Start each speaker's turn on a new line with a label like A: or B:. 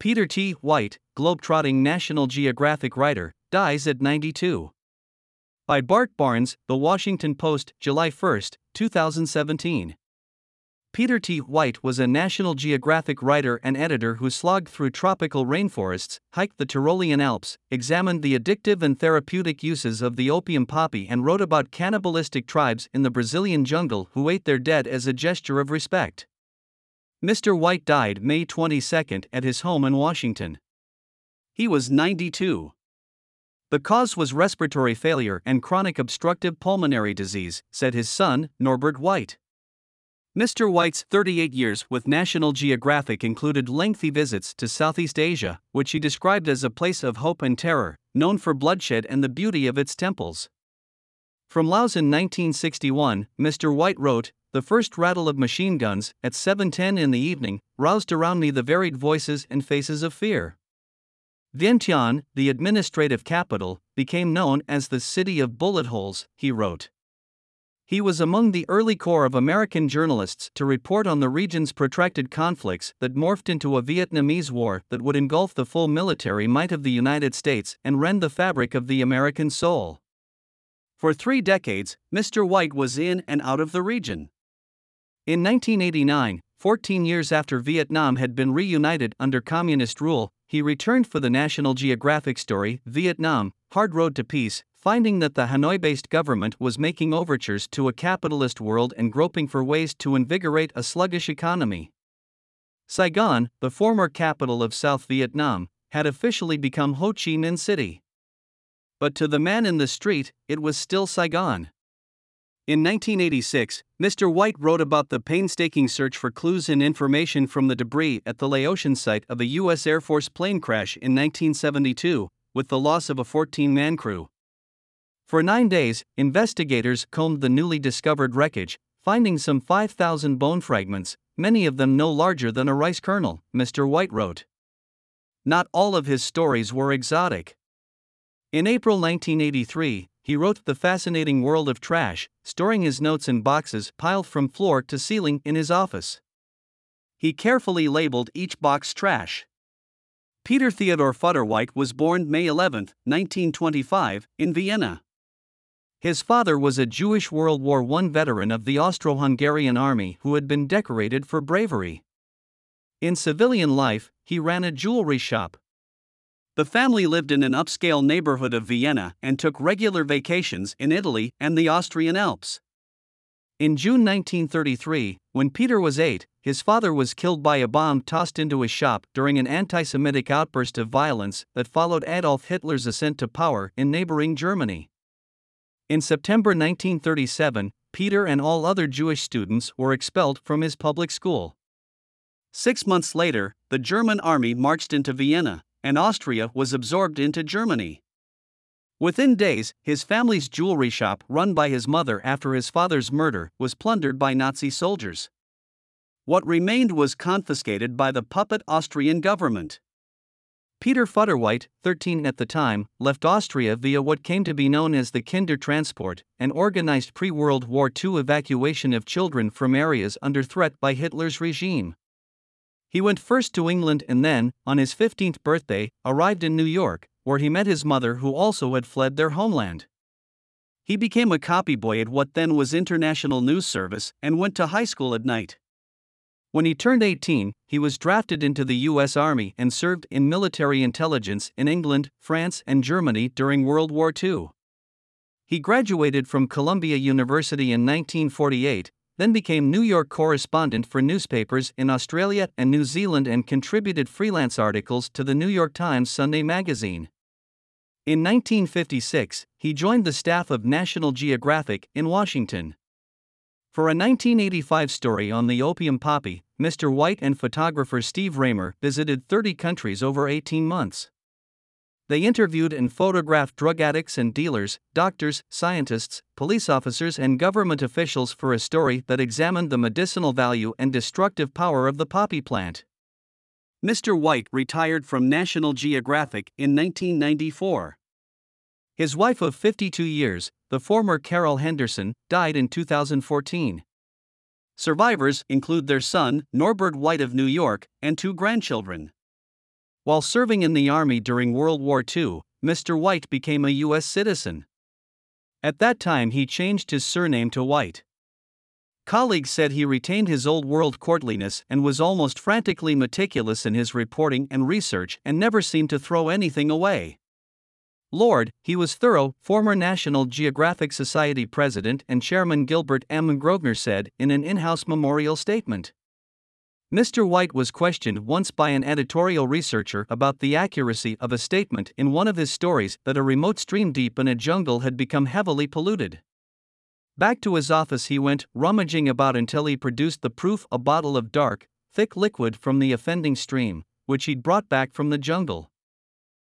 A: Peter T. White, globetrotting National Geographic writer, dies at 92. By Bart Barnes, The Washington Post, July 1, 2017. Peter T. White was a National Geographic writer and editor who slogged through tropical rainforests, hiked the Tyrolean Alps, examined the addictive and therapeutic uses of the opium poppy, and wrote about cannibalistic tribes in the Brazilian jungle who ate their dead as a gesture of respect. Mr. White died May 22 at his home in Washington. He was 92. The cause was respiratory failure and chronic obstructive pulmonary disease, said his son, Norbert White. Mr. White's 38 years with National Geographic included lengthy visits to Southeast Asia, which he described as a place of hope and terror, known for bloodshed and the beauty of its temples. From Laos in 1961, Mr. White wrote, The first rattle of machine guns, at 7.10 in the evening, roused around me the varied voices and faces of fear. Vientiane, the administrative capital, became known as the City of Bullet Holes, he wrote. He was among the early corps of American journalists to report on the region's protracted conflicts that morphed into a Vietnamese war that would engulf the full military might of the United States and rend the fabric of the American soul. For three decades, Mr. White was in and out of the region. In 1989, 14 years after Vietnam had been reunited under communist rule, he returned for the National Geographic story, Vietnam Hard Road to Peace, finding that the Hanoi based government was making overtures to a capitalist world and groping for ways to invigorate a sluggish economy. Saigon, the former capital of South Vietnam, had officially become Ho Chi Minh City. But to the man in the street, it was still Saigon. In 1986, Mr. White wrote about the painstaking search for clues and information from the debris at the Laotian site of a U.S. Air Force plane crash in 1972, with the loss of a 14 man crew. For nine days, investigators combed the newly discovered wreckage, finding some 5,000 bone fragments, many of them no larger than a rice kernel, Mr. White wrote. Not all of his stories were exotic. In April 1983, he wrote The Fascinating World of Trash, storing his notes in boxes piled from floor to ceiling in his office. He carefully labeled each box trash. Peter Theodor Futterweit was born May 11, 1925, in Vienna. His father was a Jewish World War I veteran of the Austro Hungarian army who had been decorated for bravery. In civilian life, he ran a jewelry shop. The family lived in an upscale neighborhood of Vienna and took regular vacations in Italy and the Austrian Alps. In June 1933, when Peter was eight, his father was killed by a bomb tossed into his shop during an anti Semitic outburst of violence that followed Adolf Hitler's ascent to power in neighboring Germany. In September 1937, Peter and all other Jewish students were expelled from his public school. Six months later, the German army marched into Vienna, and Austria was absorbed into Germany. Within days, his family's jewelry shop, run by his mother after his father's murder, was plundered by Nazi soldiers. What remained was confiscated by the puppet Austrian government. Peter Futterweit, 13 at the time, left Austria via what came to be known as the Kindertransport, an organized pre World War II evacuation of children from areas under threat by Hitler's regime. He went first to England and then, on his 15th birthday, arrived in New York, where he met his mother, who also had fled their homeland. He became a copyboy at what then was International News Service and went to high school at night. When he turned 18, he was drafted into the U.S. Army and served in military intelligence in England, France, and Germany during World War II. He graduated from Columbia University in 1948, then became New York correspondent for newspapers in Australia and New Zealand and contributed freelance articles to the New York Times Sunday magazine. In 1956, he joined the staff of National Geographic in Washington. For a 1985 story on the opium poppy, Mr. White and photographer Steve Raymer visited 30 countries over 18 months. They interviewed and photographed drug addicts and dealers, doctors, scientists, police officers, and government officials for a story that examined the medicinal value and destructive power of the poppy plant. Mr. White retired from National Geographic in 1994. His wife of 52 years, the former Carol Henderson, died in 2014. Survivors include their son, Norbert White of New York, and two grandchildren. While serving in the Army during World War II, Mr. White became a U.S. citizen. At that time, he changed his surname to White. Colleagues said he retained his old world courtliness and was almost frantically meticulous in his reporting and research and never seemed to throw anything away. Lord, he was thorough, former National Geographic Society president and chairman Gilbert M. Grosvenor said in an in house memorial statement. Mr. White was questioned once by an editorial researcher about the accuracy of a statement in one of his stories that a remote stream deep in a jungle had become heavily polluted. Back to his office he went, rummaging about until he produced the proof a bottle of dark, thick liquid from the offending stream, which he'd brought back from the jungle.